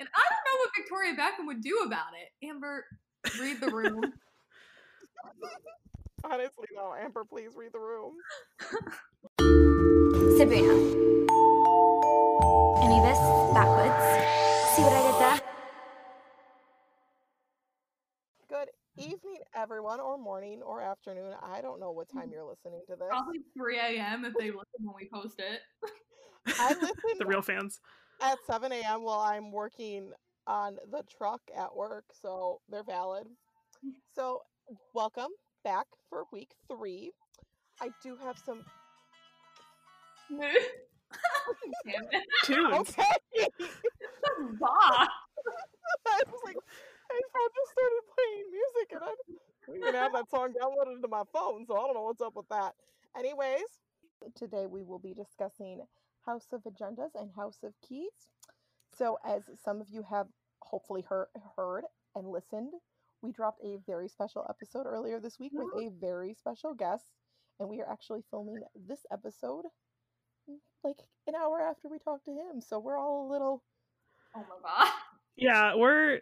And I don't know what Victoria Beckham would do about it. Amber, read the room. Honestly, no. Amber, please read the room. Sibuna. Anubis, backwards. See what I did there? Good evening, everyone, or morning, or afternoon. I don't know what time mm. you're listening to this. Probably 3 a.m. if they listen when we post it. I listen the real fans. At 7 a.m. while I'm working on the truck at work, so they're valid. So, welcome back for week three. I do have some. Tunes. Okay! Bah. I was like, phone just started playing music, and I don't even have that song downloaded to my phone, so I don't know what's up with that. Anyways, today we will be discussing House of Agendas and House of Keys. So, as some of you have hopefully heard, heard and listened, we dropped a very special episode earlier this week with mm-hmm. a very special guest, and we are actually filming this episode like an hour after we talked to him. So, we're all a little Oh my god. Yeah, we're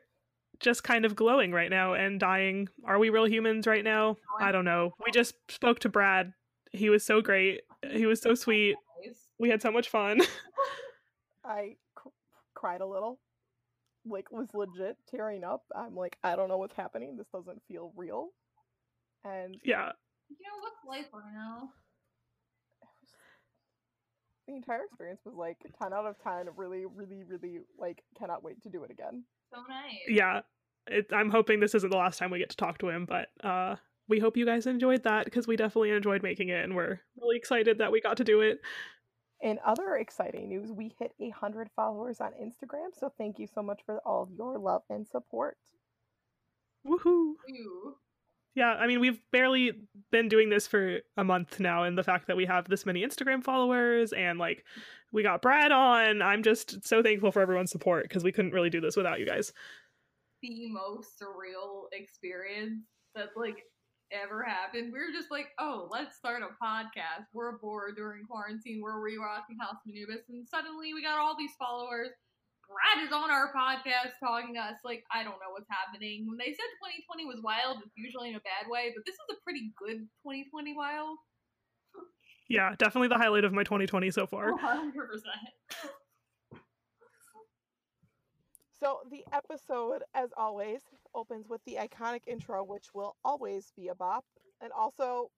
just kind of glowing right now and dying. Are we real humans right now? I don't know. We just spoke to Brad. He was so great. He was so sweet. We had so much fun. I cried a little. Like was legit tearing up. I'm like, I don't know what's happening. This doesn't feel real. And yeah. You know what's life right now? the entire experience was like 10 out of 10. Really, really, really like cannot wait to do it again. So nice. Yeah. It, I'm hoping this isn't the last time we get to talk to him, but uh we hope you guys enjoyed that because we definitely enjoyed making it and we're really excited that we got to do it. In other exciting news, we hit a hundred followers on Instagram. So thank you so much for all of your love and support. Woohoo. Ew. Yeah, I mean, we've barely been doing this for a month now, and the fact that we have this many Instagram followers and like we got Brad on, I'm just so thankful for everyone's support because we couldn't really do this without you guys. The most surreal experience that like ever happened. We were just like, oh, let's start a podcast. We're bored during quarantine. We're rewatching House of Anubis, and suddenly we got all these followers. Brad is on our podcast talking to us. Like, I don't know what's happening. When they said 2020 was wild, it's usually in a bad way, but this is a pretty good 2020 wild. Yeah, definitely the highlight of my 2020 so far. 100%. So the episode, as always, opens with the iconic intro, which will always be a bop. And also,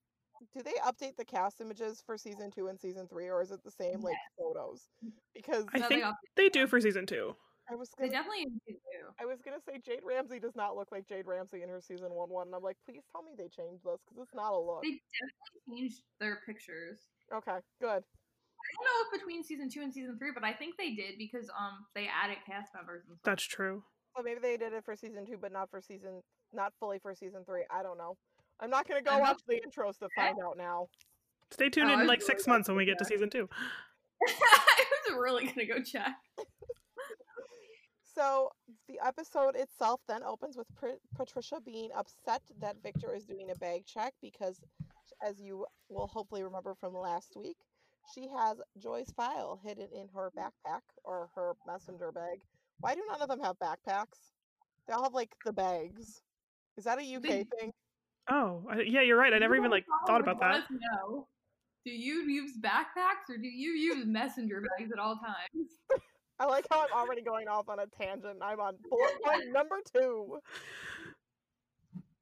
do they update the cast images for season two and season three, or is it the same like photos? Because I think they do for season two. I was They gonna, definitely do. I was gonna say Jade Ramsey does not look like Jade Ramsey in her season one one, and I'm like, please tell me they changed this because it's not a look. They definitely changed their pictures. Okay, good. I don't know if between season two and season three, but I think they did because um they added cast members and stuff. That's true. So maybe they did it for season two, but not for season, not fully for season three. I don't know. I'm not gonna go I'm watch not- the intros to find out now. Stay tuned Oh, in like really six months when we get to season two. I was really gonna go check. So the episode itself then opens with Pr- Patricia being upset that Victor is doing a bag check because, as you will hopefully remember from last week, she has Joy's file hidden in her backpack or her messenger bag. Why do none of them have backpacks? They all have like the bags. Is that a UK They- thing? Oh, I, yeah, you're right. I never even like thought about that. No. Do you use backpacks or do you use messenger bags at all times? I like how I'm already going off on a tangent. I'm on bullet point number two.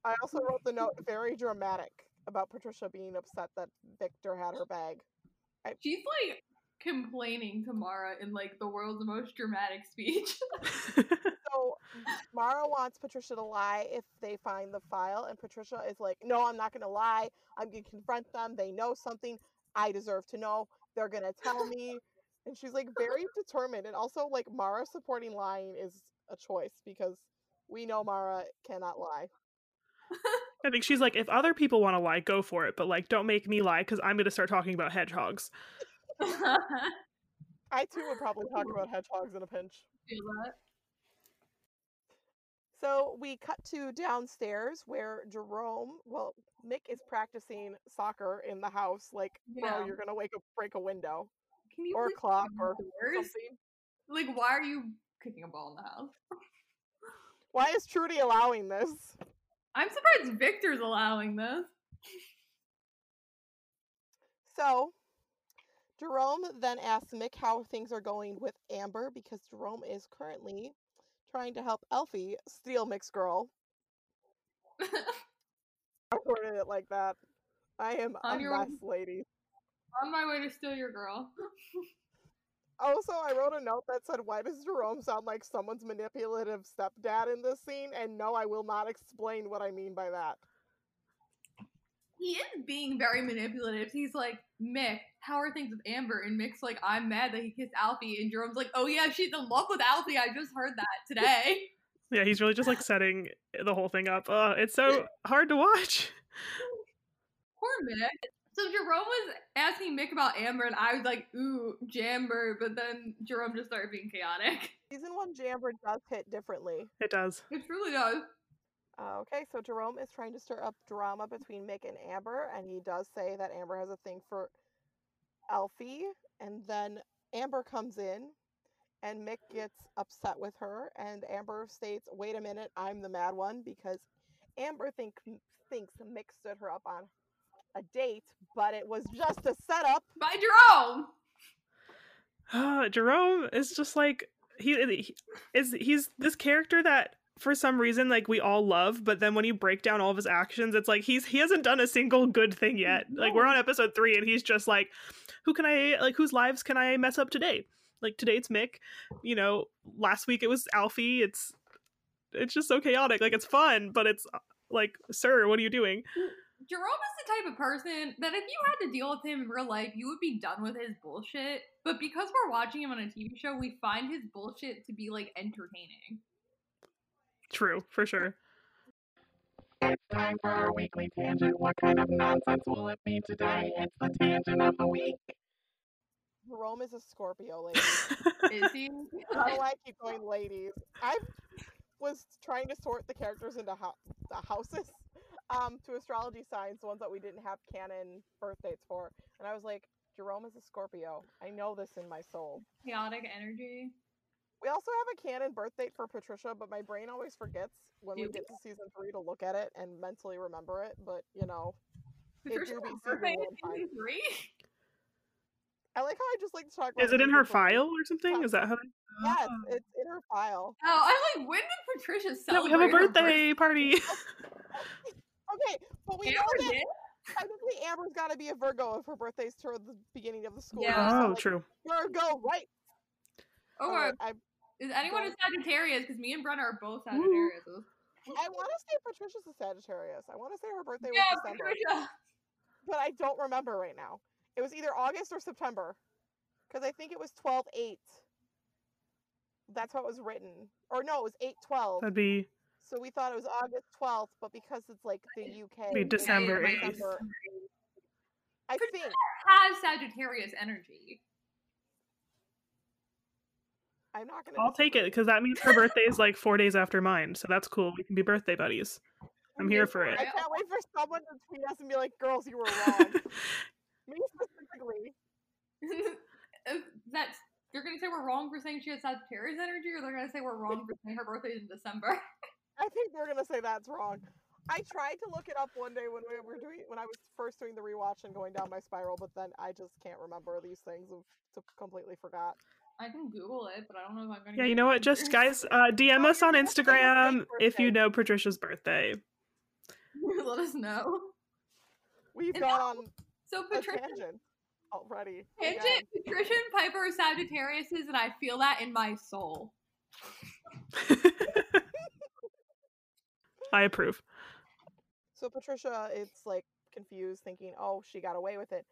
I also wrote the note very dramatic about Patricia being upset that Victor had her bag. She's like complaining to Mara in like the world's most dramatic speech. So Mara wants Patricia to lie if they find the file, and Patricia is like, "No, I'm not going to lie. I'm going to confront them. They know something. I deserve to know. They're going to tell me." And she's like very determined, and also like Mara supporting lying is a choice because we know Mara cannot lie. I think she's like, if other people want to lie, go for it, but like, don't make me lie because I'm going to start talking about hedgehogs. I too would probably talk about hedgehogs in a pinch. So we cut to downstairs where Jerome, well, Mick is practicing soccer in the house. Like, Yeah. bro, you're gonna wake up, break a window Can you or a clock or doors? something. Like, why are you kicking a ball in the house. Why is Trudy allowing this? I'm surprised Victor's allowing this. So, Jerome then asks Mick how things are going with Amber because Jerome is currently trying to help Alfie steal Mick's girl. I worded it like that. I am On a your- mess, ladies. On my way to steal your girl. Also, I wrote a note that said, Why does Jerome sound like someone's manipulative stepdad in this scene? And no, I will not explain what I mean by that. He is being very manipulative. He's like, Mick, how are things with Amber? And Mick's like, I'm mad that he kissed Alfie. And Jerome's like, oh yeah, she's in love with Alfie. I just heard that today. Yeah, he's really just like setting the whole thing up. Uh, it's so hard to watch. Poor Mick. So Jerome was asking Mick about Amber, and I was like, ooh, Jamber. But then Jerome just started being chaotic. Season one Jamber does hit differently. It does. It truly does. Uh, okay, so Jerome is trying to stir up drama between Mick and Amber, and he does say that Amber has a thing for Alfie, and then Amber comes in, and Mick gets upset with her, and Amber states, "Wait a minute, I'm the mad one," because Amber think thinks Mick stood her up on a date, but it was just a setup. By Jerome. Uh, Jerome is just like he, he is he's this character that for some reason like we all love, but then when you break down all of his actions, it's like he's he hasn't done a single good thing yet. Like we're on episode three and he's just like, who can I like whose lives can I mess up today? Like today it's Mick, you know. Last week it was Alfie. It's it's just so chaotic. Like it's fun, but it's like, sir, what are you doing? Jerome is the type of person that if you had to deal with him in real life, you would be done with his bullshit. But because we're watching him on a TV show, we find his bullshit to be like entertaining. True, for sure. It's time for our weekly tangent. What kind of nonsense will it be today? It's the tangent of the week. Jerome is a Scorpio, lady. Is he? I don't know why I keep going ladies. I was trying to sort the characters into ho- the houses um, to astrology signs, the ones that we didn't have canon birth dates for. And I was like, Jerome is a Scorpio. I know this in my soul. Chaotic energy. We also have a canon birth date for Patricia, but my brain always forgets when we get to season three to look at it and mentally remember it. But, you know, It Patricia's do be season birthday one season three. I like how I just like to talk about Is it in her file or something? Is that how? Yes, Oh. it's in her file. Oh, I'm like, when did Patricia Yeah, celebrate? we have a her birthday party. Okay, but we know that did? technically Amber's got to be a Virgo if her birthday's toward the beginning of the school Yeah. year. so, Oh, like, true. Virgo, right? Oh, Alright, uh, I is anyone a don't- Sagittarius? Because me and Brenna are both Sagittarius. I want to say Patricia's a Sagittarius. I want to say her birthday was Yeah, December, Patricia. but I don't remember right now. It was either August or September, because I think it was 12 8. That's how it was written. Or no, it was 8 12. That'd be So we thought it was August 12th, but because it's like the UK. Be December Yeah, 8th. December- I think. Has Sagittarius energy. I'm not going to. I'll take it because that means her birthday is like four days after mine, so that's cool. We can be birthday buddies. I'm here for it. I can't wait for someone to tweet us and be like, girls, you were wrong. Me specifically. If That's you're gonna say we're wrong for saying she has Sagittarius energy, or they're gonna say we're wrong for saying her birthday is in December. I think they're gonna say that's wrong. I tried to look it up one day when we were doing when I was first doing the rewatch and going down my spiral, but then I just can't remember these things. I've completely forgot. I can Google it, but I don't know if I'm gonna. Yeah, you know what? Just guys, uh, DM us on you're gonna say her Instagram if you know Patricia's birthday. let us know. We've And gone on So a Patricia, tangent already. tangent, again. Patricia and Piper are Sagittariuses, and I feel that in my soul. I approve. So Patricia it's like confused, thinking, "Oh, she got away with it,"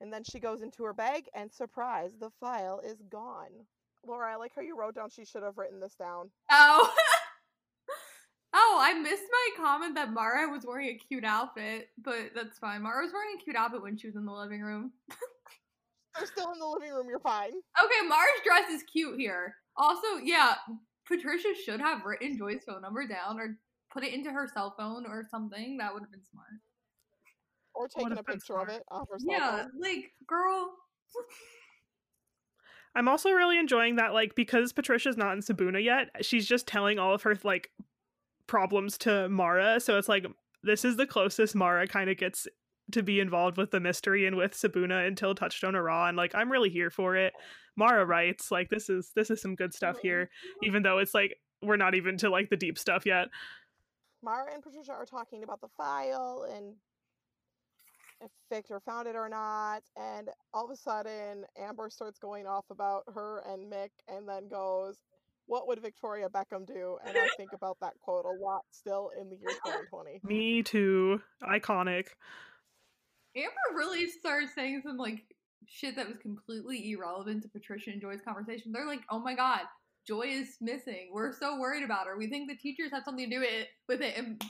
and then she goes into her bag, and surprise, the file is gone. Laura, I like how you wrote down. She should have written this down. Oh. oh, I missed my comment that Mara was wearing a cute outfit, but that's fine. Mara was wearing a cute outfit when she was in the living room. They're still in the living room. You're fine. Okay, Mara's dress is cute here. Also, yeah, Patricia should have written Joy's phone number down or put it into her cell phone or something. That would have been smart. Or taking have a been picture of it off her cell Yeah, phone. like, girl. I'm also really enjoying that, like, because Patricia's not in Sibuna yet, she's just telling all of her like problems to Mara. So it's like this is the closest Mara kind of gets to be involved with the mystery and with Sibuna until Touchstone of Ra. Like, I'm really here for it. Mara writes, like, this is this is some good stuff here, even though it's like we're not even to like the deep stuff yet. Mara and Patricia are talking about the file and if Victor found it or not. And all of a sudden, Amber starts going off about her and Mick and then goes, What would Victoria Beckham do? And I think about that quote a lot still in the year 2020. Me too. Iconic. Amber really started saying some like shit that was completely irrelevant to Patricia and Joy's conversation. They're like, "Oh my god, Joy is missing. We're so worried about her. We think the teachers have something to do it with it." And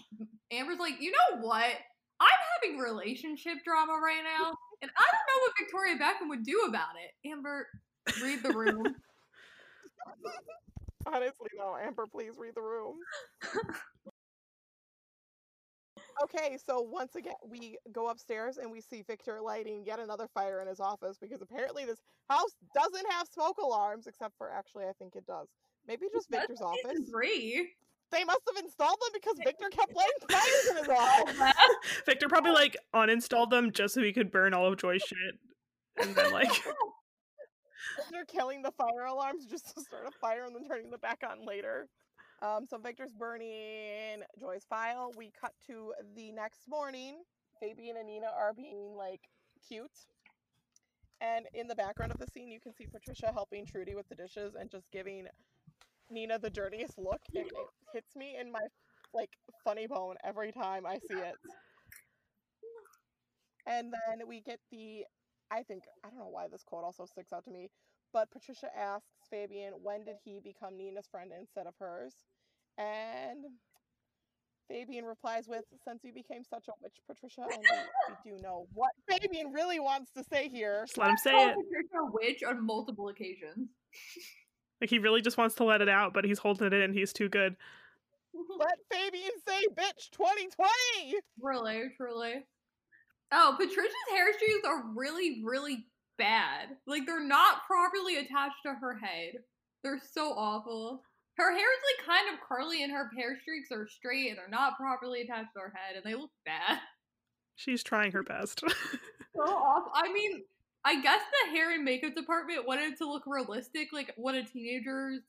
Amber's like, "You know what? I'm having relationship drama right now, and I don't know what Victoria Beckham would do about it." Amber, read the room. Honestly, no, Amber, please read the room. Okay, so once again, we go upstairs and we see Victor lighting yet another fire in his office because apparently this house doesn't have smoke alarms, except for actually, I think it does. Maybe just Victor's office. Three. They must have installed them because Victor kept lighting fires in his office. Victor probably like uninstalled them just so he could burn all of Joy's shit. And then like They're killing the fire alarms just to start a fire and then turning them back on later. Um, so Victor's burning Joy's file. We cut to the next morning. Fabian and Nina are being like cute. And in the background of the scene, you can see Patricia helping Trudy with the dishes and just giving Nina the dirtiest look. It, it hits me in my like funny bone every time I see it. And then we get the, I think, I don't know why this quote also sticks out to me, but Patricia asks Fabian, when did he become Nina's friend instead of hers? And Fabian replies with, since you became such a witch, Patricia, and we, we do know what Fabian really wants to say here. just let him say Called it. Patricia a witch on multiple occasions. Like he really just wants to let it out, but he's holding it in. He's too good. Let Fabian say, bitch, 2020! Really, truly. Oh, Patricia's hair streaks are really, really bad. Like they're not properly attached to her head. They're so awful. Her hair is like kind of curly, and her hair streaks are straight, and they're not properly attached to her head, and they look bad. She's trying her best. So awful. I mean, I guess the hair and makeup department wanted it to look realistic, like what a teenager's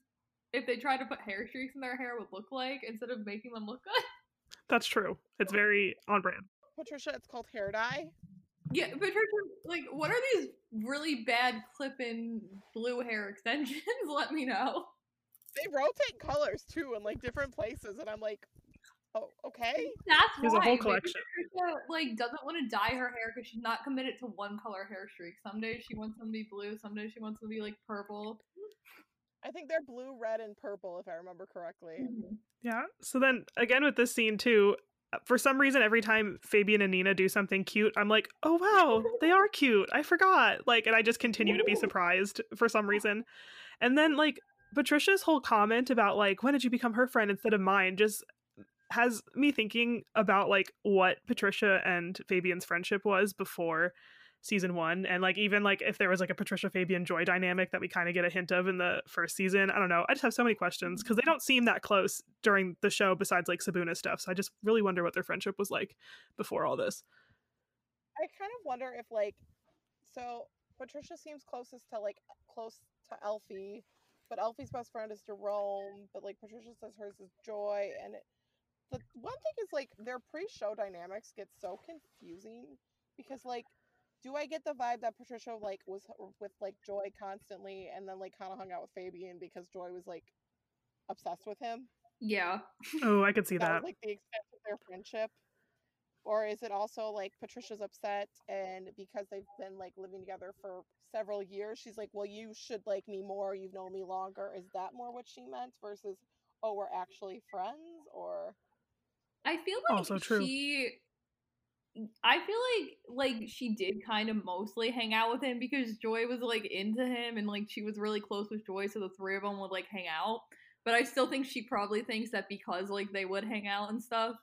if they tried to put hair streaks in their hair would look like, instead of making them look good. That's true. It's very on brand. Patricia, it's called hair dye. Yeah, Patricia, like, what are these really bad clip-in blue hair extensions? Let me know. They rotate colors too in like different places, and I'm like, oh, okay. That's There's a why whole maybe collection. Patricia, like doesn't want to dye her hair because she's not committed to one color hair streak. Some days she wants them to be blue. Some days she wants them to be like purple. I think they're blue, red, and purple, if I remember correctly. Yeah. So then again with this scene too, uh, for some reason every time Fabian and Nina do something cute, I'm like, "Oh wow, they are cute. I forgot." Like and I just continue to be surprised for some reason. And then like Patricia's whole comment about like when did you become her friend instead of mine just has me thinking about like what Patricia and Fabian's friendship was before season 1 and like even like if there was like a Patricia Fabian Joy dynamic that we kind of get a hint of in the first season. I don't know. I just have so many questions mm-hmm. cuz they don't seem that close during the show besides like Sibuna stuff. So I just really wonder what their friendship was like before all this. I kind of wonder if like, so Patricia seems closest to like close to Alfie, but Alfie's best friend is Jerome. But like Patricia says hers is Joy, and it, the one thing is like their pre-show dynamics get so confusing because like, do I get the vibe that Patricia like was with like Joy constantly, and then like kind of hung out with Fabian because Joy was like obsessed with him? Yeah. Oh, I could see that that. was like the extent of their friendship or is it also like patricia's upset and because they've been like living together for several years she's like well you should like me more you've known me longer is that more what she meant versus oh we're actually friends or I feel like Also true. she I feel like like she did kind of mostly hang out with him because Joy was like into him and like she was really close with Joy so the three of them would like hang out. But I still think she probably thinks that because like they would hang out and stuff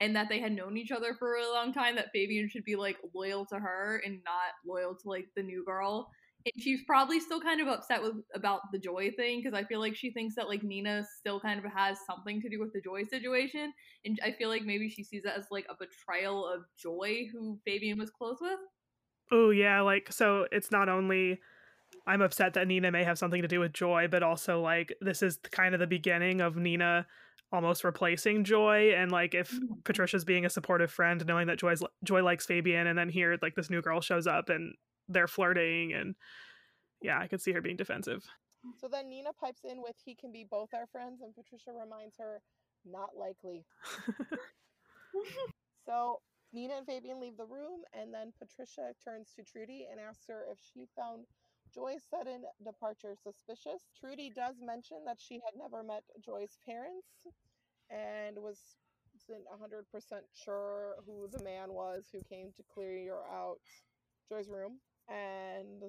and that they had known each other for a really long time that Fabian should be like loyal to her and not loyal to like the new girl. And she's probably still kind of upset with about the Joy thing because I feel like she thinks that like Nina still kind of has something to do with the Joy situation, and I feel like maybe she sees it as like a betrayal of Joy, who Fabian was close with. Oh yeah, like so it's not only I'm upset that Nina may have something to do with Joy, but also like this is kind of the beginning of Nina almost replacing Joy and like if Mhm. Patricia's being a supportive friend knowing that Joy's Joy likes Fabian and then here like this new girl shows up and they're flirting and yeah, I could see her being defensive. So then Nina pipes in with he can be both our friends, and Patricia reminds her, not likely. So Nina and Fabian leave the room, and then Patricia turns to Trudy and asks her if she found Joy's sudden departure suspicious. Trudy does mention that she had never met Joy's parents and was wasn't 100% sure who the man was who came to clear your out Joy's room. And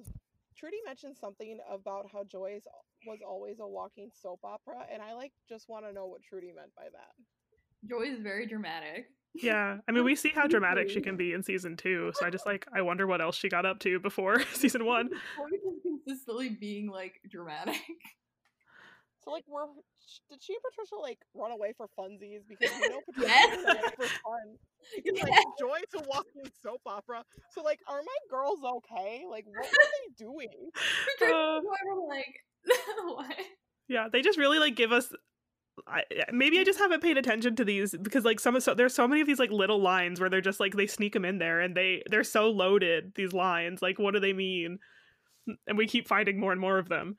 Trudy mentioned something about how Joy's was always a walking soap opera, and I like just want to know what Trudy meant by that. Joy is very dramatic. yeah, I mean we see how dramatic she can be in season 2, so I just like I wonder what else she got up to before season 1. Joy is consistently being like dramatic. So like, were sh- did she and Patricia like run away for funsies because you know Patricia Yes. for fun? It's like Joy's a walking soap opera. So like, are my girls okay? Like, what are they doing? Patricia and Joy were like, what? Yeah, they just really like give us. I, maybe I just haven't paid attention to these because like some of so there's so many of these like little lines where they're just like they sneak them in there and they they're so loaded these lines like what do they mean and we keep finding more and more of them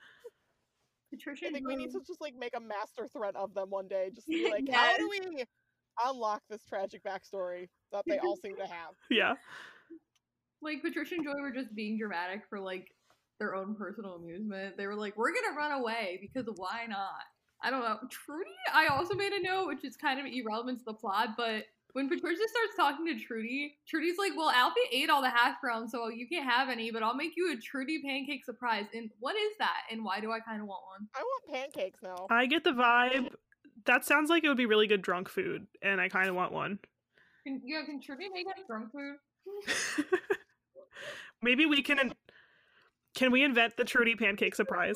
Patricia I and think we need to just like make a master threat of them one day, just to be like, how do we unlock this tragic backstory that they all seem to have? yeah like Patricia and Joy were just being dramatic for like their own personal amusement. They were like, "We're gonna run away because why not?" I don't know. Trudy, I also made a note, which is kind of irrelevant to the plot, but when Patricia starts talking to Trudy, Trudy's like, "Well, Alfie ate all the hash browns, so you can't have any, but I'll make you a Trudy pancake surprise." And what is that? And why do I kind of want one? I want pancakes now. I get the vibe that sounds like it would be really good drunk food and I kind of want one Can, yeah, can Trudy make us drunk food? maybe we can can we invent the Trudy pancake surprise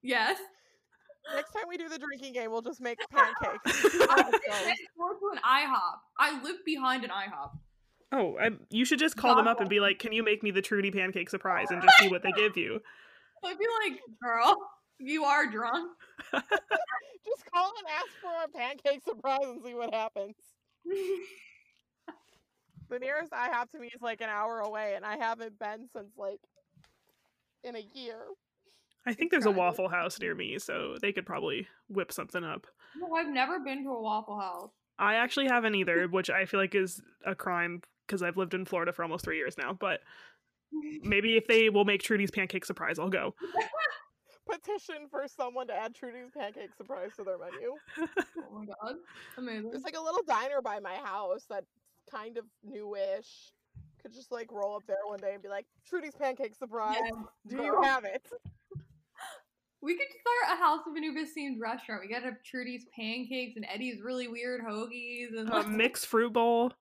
Yes. Next time we do the drinking game, we'll just make pancakes. and see how it goes. Let's go to an IHOP. I live behind an IHOP. oh I, you should just call them up and be like can you make me the Trudy pancake surprise and just see what they give you I'd be like, girl, you are drunk. Just call and ask for a pancake surprise and see what happens. The nearest IHOP to me is like an hour away, and I haven't been since like in a year. I think there's a Waffle House near me, so they could probably whip something up. no, I've never been to a Waffle House. I actually haven't either, which I feel like is a crime because I've lived in Florida for almost three years now. But maybe if they will make Trudy's pancake surprise, I'll go. Petition for someone to add Trudy's pancake surprise to their menu. Oh my god, amazing. There's like a little diner by my house that's kind of newish. Could just like roll up there one day and be like, Trudy's pancake surprise. Yeah, Do you have it? We could start a House of Anubis themed restaurant. We gotta have Trudy's pancakes and Eddie's really weird hoagies and A mixed fruit bowl.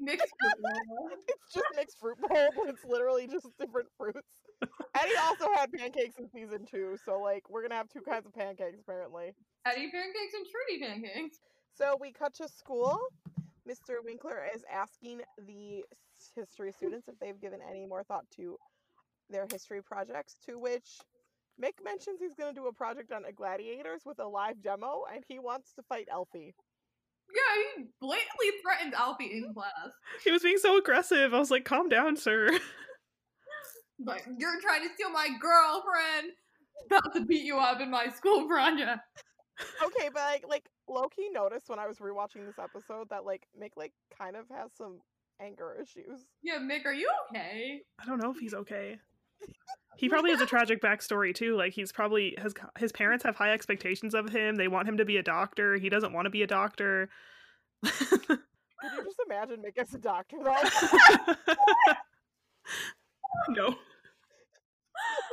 mixed fruit. Bowl. it's just mixed fruit bowl, but it's literally just different fruits. Eddie also had pancakes in season two, so like we're gonna have two kinds of pancakes apparently. Eddie pancakes and Trudy pancakes. So we cut to school. Mr. Winkler is asking the history students if they've given any more thought to their history projects, to which Mick mentions he's going to do a project on uh, gladiators with a live demo, and he wants to fight Alfie. Yeah, he blatantly threatened Alfie in class. He was being so aggressive. I was like, calm down, sir. Like, you're trying to steal my girlfriend. About to beat you up in my school project. Okay, but like, like Loki noticed when I was rewatching this episode that like Mick like kind of has some anger issues. Yeah, Mick, are you okay? I don't know if he's okay. He probably has a tragic backstory too. Like he's probably his his parents have high expectations of him. They want him to be a doctor. He doesn't want to be a doctor. Could you just imagine Mick as a doctor though? no.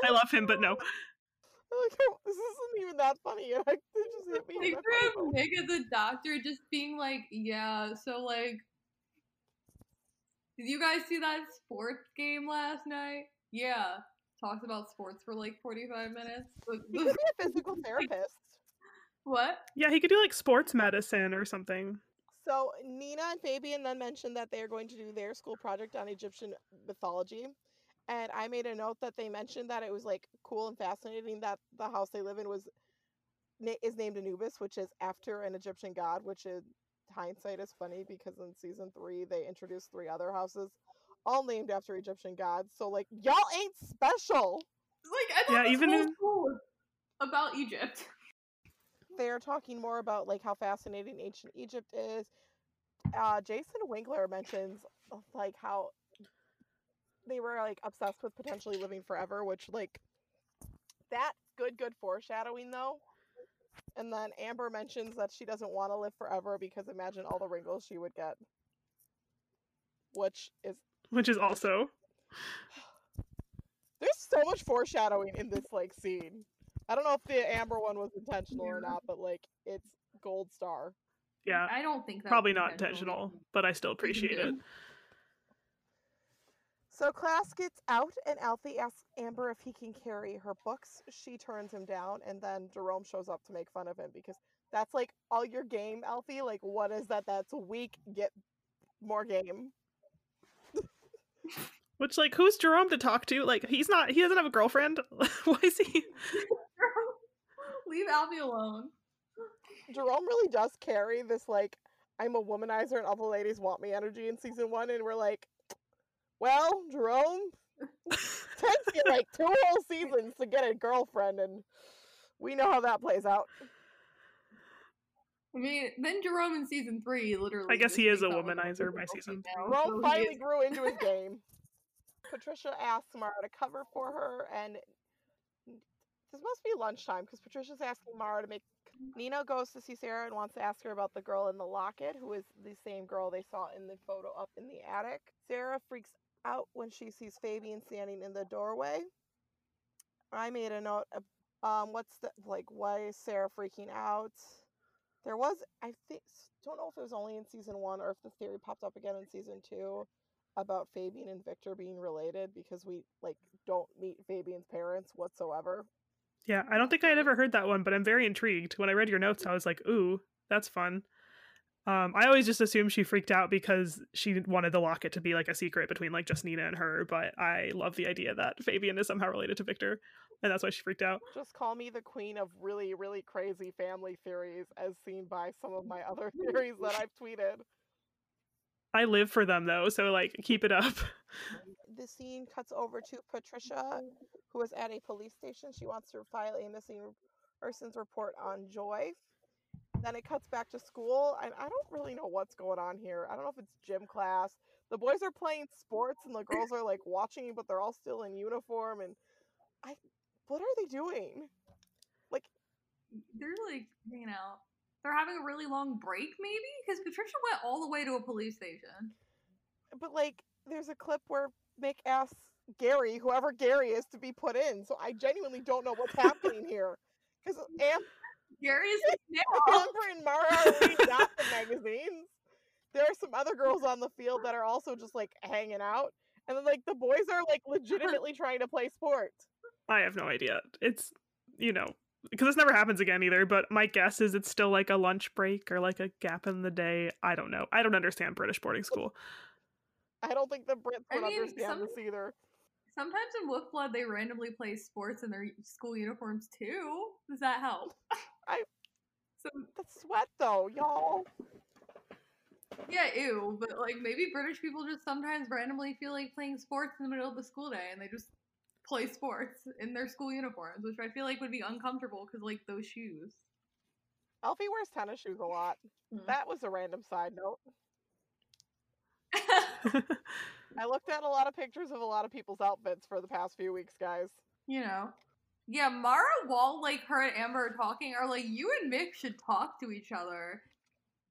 I love him, but no. like, oh, this isn't even that funny, and I, it just hit me. in Picture the of face. Mick as a doctor just being like, yeah, so like, did you guys see that sports game last night? Yeah. Talks about sports for like 45 minutes. The- He could be a physical therapist. what? Yeah, he could do like sports medicine or something. So Nina and Fabian then mentioned that they are going to do their school project on Egyptian mythology. And I made a note that they mentioned that it was like cool and fascinating that the house they live in was is named Anubis, which is after an Egyptian god, which in hindsight is funny because in season three they introduced three other houses, all named after Egyptian gods. So like y'all ain't special. Like, I thought Yeah, this even whole in- school about Egypt. They're talking more about like how fascinating ancient Egypt is. Uh, Jason Winkler mentions like how they were like obsessed with potentially living forever, which like that good good foreshadowing though. And then Amber mentions that she doesn't want to live forever because imagine all the wrinkles she would get. Which is Which is also there's so much foreshadowing in this like scene. I don't know if the Amber one was intentional or not, but like it's gold star. yeah, I don't think that's probably not intentional, but I still appreciate it. So class gets out, and Alfie asks Amber if he can carry her books. She turns him down, and then Jerome shows up to make fun of him because that's like all your game, Alfie. Like, what is that? That's weak. Get more game. Which like who's Jerome to talk to? Like he's not he doesn't have a girlfriend. Why is he Leave Alfie alone. Jerome really does carry this like I'm a womanizer and all the ladies want me energy in season one, and we're like, well, Jerome takes you like two whole seasons to get a girlfriend, and we know how that plays out. I mean, then Jerome in season three literally. I guess he is a makes out like womanizer by season female, Rome so finally is- grew into his game. Patricia asks Mara to cover for her, and this must be lunchtime because Patricia's asking Mara to make. Nina goes to see Sarah and wants to ask her about the girl in the locket, who is the same girl they saw in the photo up in the attic. Sarah freaks out when she sees Fabian standing in the doorway. I made a note. Of, um, what's the like? Why is Sarah freaking out? There was, I think, don't know if it was only in season one or if the theory popped up again in season two about Fabian and Victor being related because we like don't meet Fabian's parents whatsoever. Yeah, I don't think I had ever heard that one, but I'm very intrigued. When I read your notes, I was like, ooh, that's fun. Um, I always just assumed she freaked out because she wanted the locket to be like a secret between like just Nina and her, but I love the idea that Fabian is somehow related to Victor, and that's why she freaked out. Just call me the queen of really, really crazy family theories, as seen by some of my other theories that I've tweeted. I live for them though, so like keep it up. The scene cuts over to Patricia, who is at a police station. She wants to file a missing person's report on Joy. Then it cuts back to school, and I don't really know what's going on here. I don't know if it's gym class. The boys are playing sports, and the girls are like watching, but they're all still in uniform. And I, what are they doing? Like, they're like hanging out. They're having a really long break, maybe because Patricia went all the way to a police station. But like, there's a clip where Mick asks Gary, whoever Gary is, to be put in. So I genuinely don't know what's happening here. Because Am- Gary's Amber and Mara are reading the magazines. There are some other girls on the field that are also just like hanging out. And then like the boys are like legitimately trying to play sport. I have no idea. It's you know because this never happens again either. But my guess is it's still like a lunch break or like a gap in the day. I don't know. I don't understand British boarding school. I don't think the Brits I mean, understand some- this either. Sometimes in Wolfblood they randomly play sports in their school uniforms too. Does that help? I- So The sweat though, y'all. yeah, ew. But like maybe British people just sometimes randomly feel like playing sports in the middle of the school day, and they just play sports in their school uniforms, which I feel like would be uncomfortable because like those shoes. Alfie wears tennis shoes a lot. Hmm. That was a random side note. I looked at a lot of pictures of a lot of people's outfits for the past few weeks, guys. you know. Yeah, Mara, while like her and Amber are talking, are like, you and Mick should talk to each other.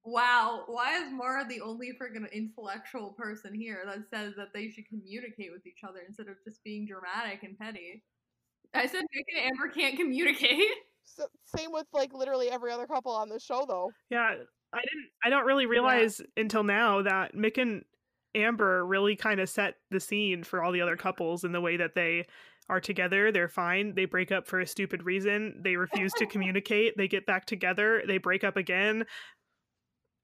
Wow, why is Mara the only freaking intellectual person here that says that they should communicate with each other instead of just being dramatic and petty? I said Mick and Amber can't communicate. So, same with like literally every other couple on this show, though. yeah, I didn't. I don't really realize until now that Mick and Amber really kind of set the scene for all the other couples in the way that they are together. They're fine. They break up for a stupid reason. They refuse to communicate. They get back together. They break up again.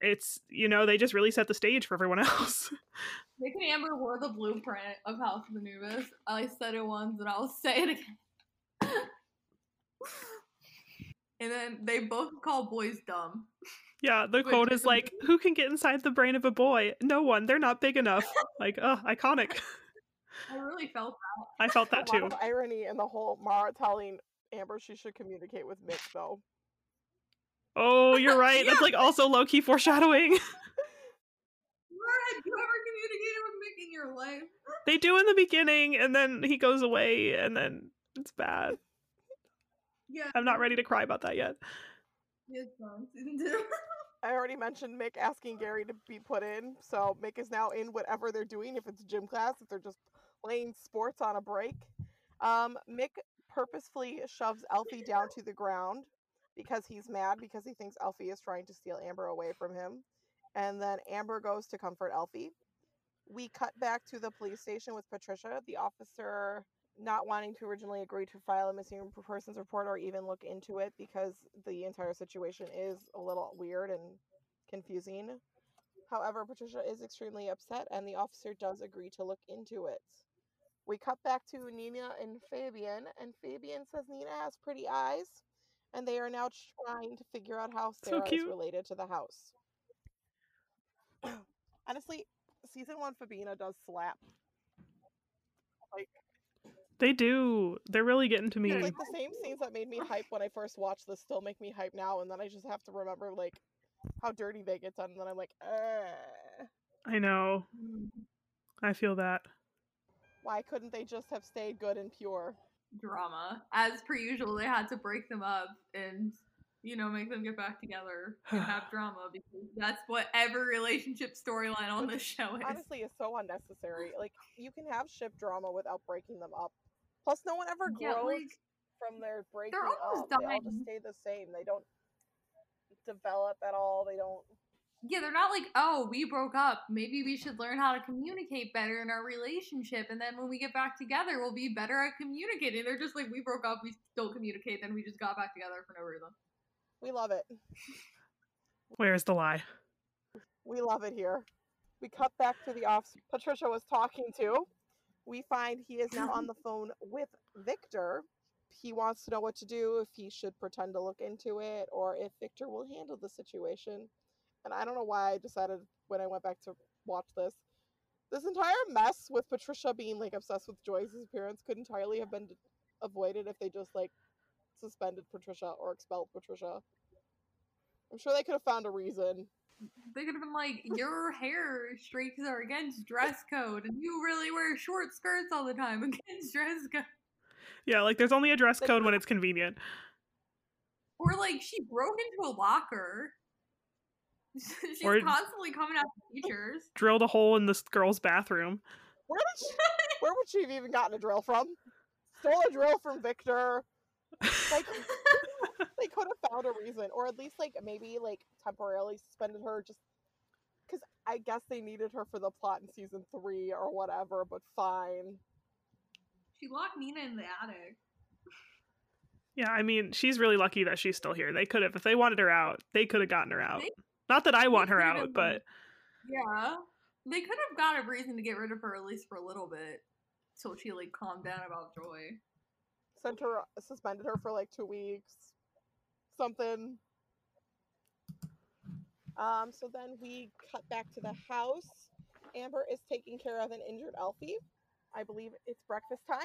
It's, you know, they just really set the stage for everyone else. Mick and Amber were the blueprint of House of Anubis. I said it once and I'll say it again. and then they both call boys dumb. yeah, the Which quote is is like, who can get inside the brain of a boy? No one. They're not big enough. like, oh, iconic. I really felt that. I felt that a lot too. of irony in the whole Mara telling Amber she should communicate with Mick though. Oh, you're right. That's like also low key foreshadowing. that. Where had you ever communicated with Mick in your life? they do in the beginning, and then he goes away, and then it's bad. Yeah. I'm not ready to cry about that yet. Yes, season two. I already mentioned Mick asking Gary to be put in, so Mick is now in whatever they're doing, if it's gym class, if they're just playing sports on a break. Um, Mick purposefully shoves Alfie down to the ground because he's mad because he thinks Alfie is trying to steal Amber away from him. And then Amber goes to comfort Alfie. We cut back to the police station with Patricia, the officer not wanting to originally agree to file a missing persons report or even look into it because the entire situation is a little weird and confusing. However, Patricia is extremely upset and the officer does agree to look into it. We cut back to Nina and Fabian, and Fabian says Nina has pretty eyes, and they are now trying to figure out how So Sarah is related to the house. Honestly, season one Fabina does slap. Like, They do. They're really getting to me. it's like the same scenes that made me hype when I first watched this still make me hype now, and then I just have to remember like how dirty they get done, and then I'm like, uh, I know. I feel that. why couldn't they just have stayed good and pure? Drama. As per usual, they had to break them up and, you know, make them get back together and have drama because that's what every relationship storyline on this show is. Honestly, it's so unnecessary. Like you can have ship drama without breaking them up. Plus, no one ever Yeah, grows like, from their breaking almost up. They all dying. just stay the same. They don't develop at all. They don't. Yeah, they're not like, oh, we broke up. Maybe we should learn how to communicate better in our relationship. And then when we get back together, we'll be better at communicating. They're just like, we broke up, we still communicate, then we just got back together for no reason. We love it. Where's the lie? We love it here. We cut back to the office Patricia was talking to. We find he is now on the phone with Victor. He wants to know what to do, if he should pretend to look into it, or if Victor will handle the situation. And I don't know why I decided when I went back to watch this. This entire mess with Patricia being like obsessed with Joy's disappearance could entirely have been avoided if they just like suspended Patricia or expelled Patricia. I'm sure they could have found a reason. They could have been like, your hair streaks are against dress code, and you really wear short skirts all the time against dress code. Yeah, like there's only a dress code when it's convenient. Or like she broke into a locker. She's Or- constantly coming after teachers. Drilled a hole in this girl's bathroom. Where did she, where would she have even gotten a drill from? Stole a drill from Victor. Like they could have found a reason, or at least like maybe like temporarily suspended her just because I guess they needed her for the plot in season three or whatever. But fine. She locked Nina in the attic. Yeah, I mean, she's really lucky that she's still here. They could have, if they wanted her out, they could have gotten her out. They- Not that I want her out, been- but Yeah. They could have got a reason to get rid of her at least for a little bit. Till she like calmed down about Joy. Sent her, suspended her for like two weeks, something. Um. So then we cut back to the house. Amber is taking care of an injured Alfie. I believe it's breakfast time.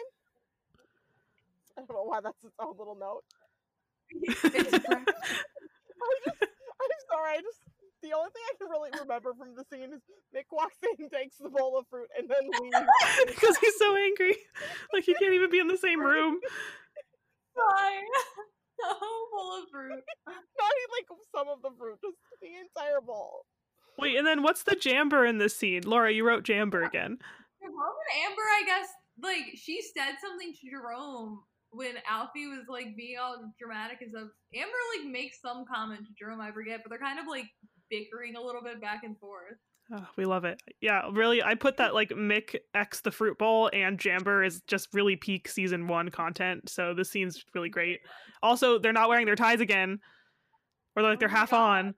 I don't know why that's its own little note. It's breakfast. I just, I'm sorry. I just the only thing I can really remember from the scene is Mick walks in, takes the bowl of fruit, and then leaves. because he's so angry. Like he can't even be in the same room. Fine. A whole bowl of fruit. Not even like some of the fruit, just the entire bowl. Wait, and then what's the jamber in this scene? Laura, you wrote jamber again. Jerome and Amber, I guess, like she said something to Jerome when Alfie was like being all dramatic and stuff. Amber like makes some comment to Jerome, I forget, but they're kind of like bickering a little bit back and forth. Oh, we love it. Yeah, really. I put that like Mick X the fruit bowl and Jamber is just really peak season one content. So this scene's really great. Also, they're not wearing their ties again, or like they're Oh half God. on.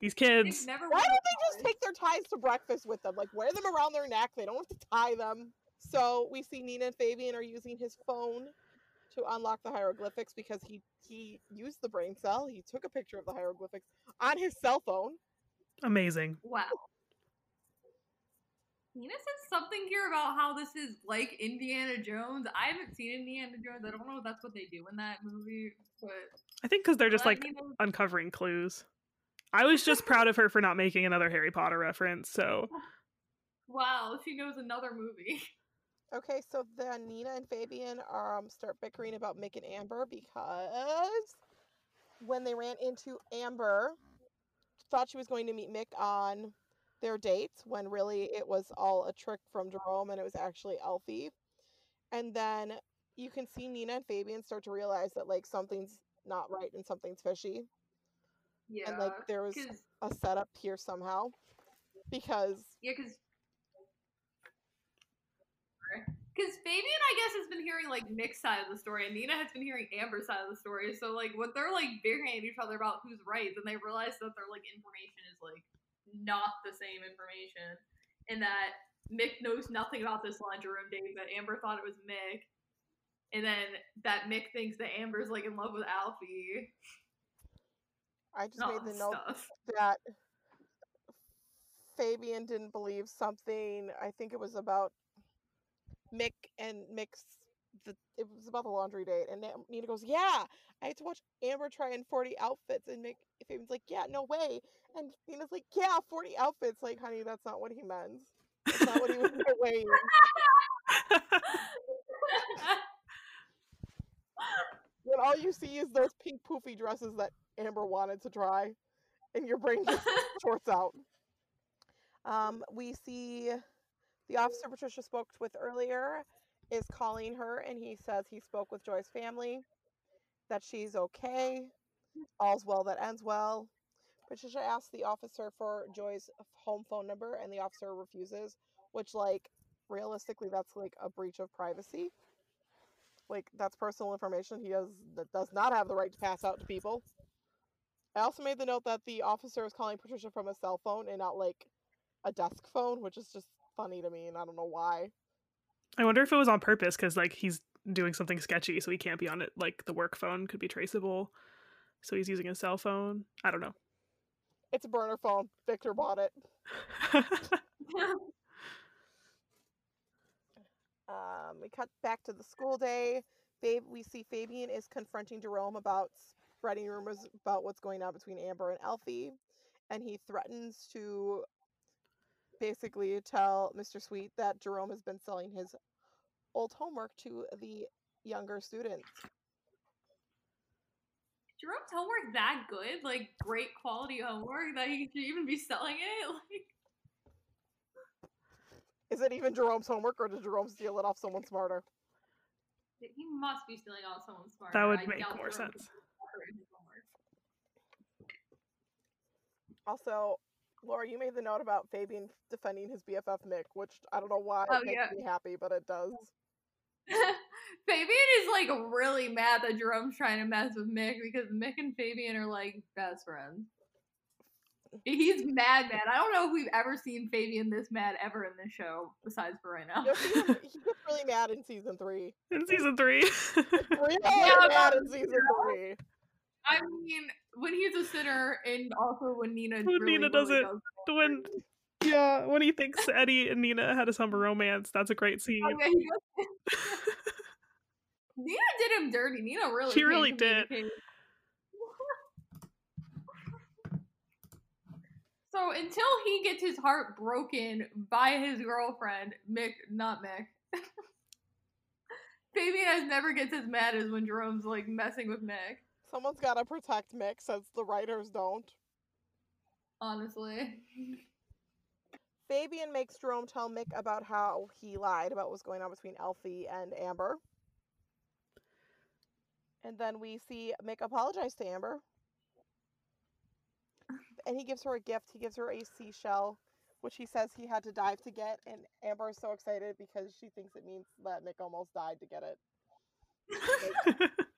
These kids. never Why don't they just take their ties to breakfast with them? Like wear them around their neck. They don't have to tie them. So we see Nina and Fabian are using his phone to unlock the hieroglyphics because he he used the brain cell. He took a picture of the hieroglyphics on his cell phone. Amazing. Wow. Nina says something here about how this is like Indiana Jones. I haven't seen Indiana Jones. I don't know if that's what they do in that movie, but I think because they're just like Nina- uncovering clues. I was just proud of her for not making another Harry Potter reference. So wow, she knows another movie. Okay, so then Nina and Fabian um start bickering about Mick and Amber because when they ran into Amber, thought she was going to meet Mick on their dates when really it was all a trick from Jerome and it was actually Alfie. And then you can see Nina and Fabian start to realize that like something's not right and something's fishy. Yeah, and like there was a setup here somehow. Because yeah, because because Fabian, I guess, has been hearing like Mick's side of the story, and Nina has been hearing Amber's side of the story. So like when they're like bickering at each other about who's right, then they realize that their like information is like not the same information, and that Mick knows nothing about this laundry room date, but Amber thought it was Mick, and then that Mick thinks that Amber's like in love with Alfie. I just All made the note stuff. that Fabian didn't believe something. I think it was about Mick and Mick's. The, it was about the laundry date, and Nina goes, "Yeah, I had to watch Amber try in forty outfits," and Mick Fabian's like, "Yeah, no way," and Nina's like, "Yeah, forty outfits." Like, honey, that's not what he meant. That's not what he was weighing. And all you see is those pink poofy dresses that Amber wanted to try, and your brain just shorts out. Um, we see the officer Patricia spoke with earlier is calling her, and he says he spoke with Joy's family, that she's okay, all's well that ends well. Patricia asks the officer for Joy's home phone number, and the officer refuses, which, like, realistically, that's like a breach of privacy. Like, that's personal information he has that does not have the right to pass out to people. I also made the note that the officer is calling Patricia from a cell phone and not like a desk phone, which is just funny to me, and I don't know why. I wonder if it was on purpose because like he's doing something sketchy, so he can't be on it. Like the work phone could be traceable, so he's using his cell phone. I don't know. It's a burner phone. Victor bought it. Um, we cut back to the school day. Fab- we see Fabian is confronting Jerome about spreading rumors about what's going on between Amber and Alfie, and he threatens to basically tell Mr. Sweet that Jerome has been selling his old homework to the younger students. Jerome's homework that good? Like great quality homework that he should even be selling it? Like Is it even Jerome's homework, or did Jerome steal it off someone smarter? he must be stealing off someone smart. that would I make more Jerome sense. could his homework. Also, Laura, you made the note about Fabian defending his BFF Mick, which I don't know why Oh, it makes yeah. me happy, but it does. Fabian is like really mad that Jerome's trying to mess with Mick because Mick and Fabian are like best friends. He's mad, mad. I don't know if we've ever seen Fabian this mad ever in this show, besides for right now. You'll he gets really mad in season three. In season three. Really Yeah, mad in season three. I mean, when he's a sinner, and also when Nina When really, Nina really does it. does when yeah, when he thinks Eddie and Nina had a summer romance, that's a great oh, scene. Oh, yeah. Nina did him dirty. Nina really. She really did. so until he gets his heart broken by his girlfriend, Mick, not Mick. Fabian has never gets as mad as when Jerome's like messing with Mick. Someone's got to protect Mick since the writers don't. Honestly. Fabian makes Jerome tell Mick about how he lied about what's going on between Alfie and Amber. And then we see Mick apologize to Amber. and he gives her a gift. He gives her a seashell, which he says he had to dive to get. And Amber is so excited because she thinks it means that Mick almost died to get it.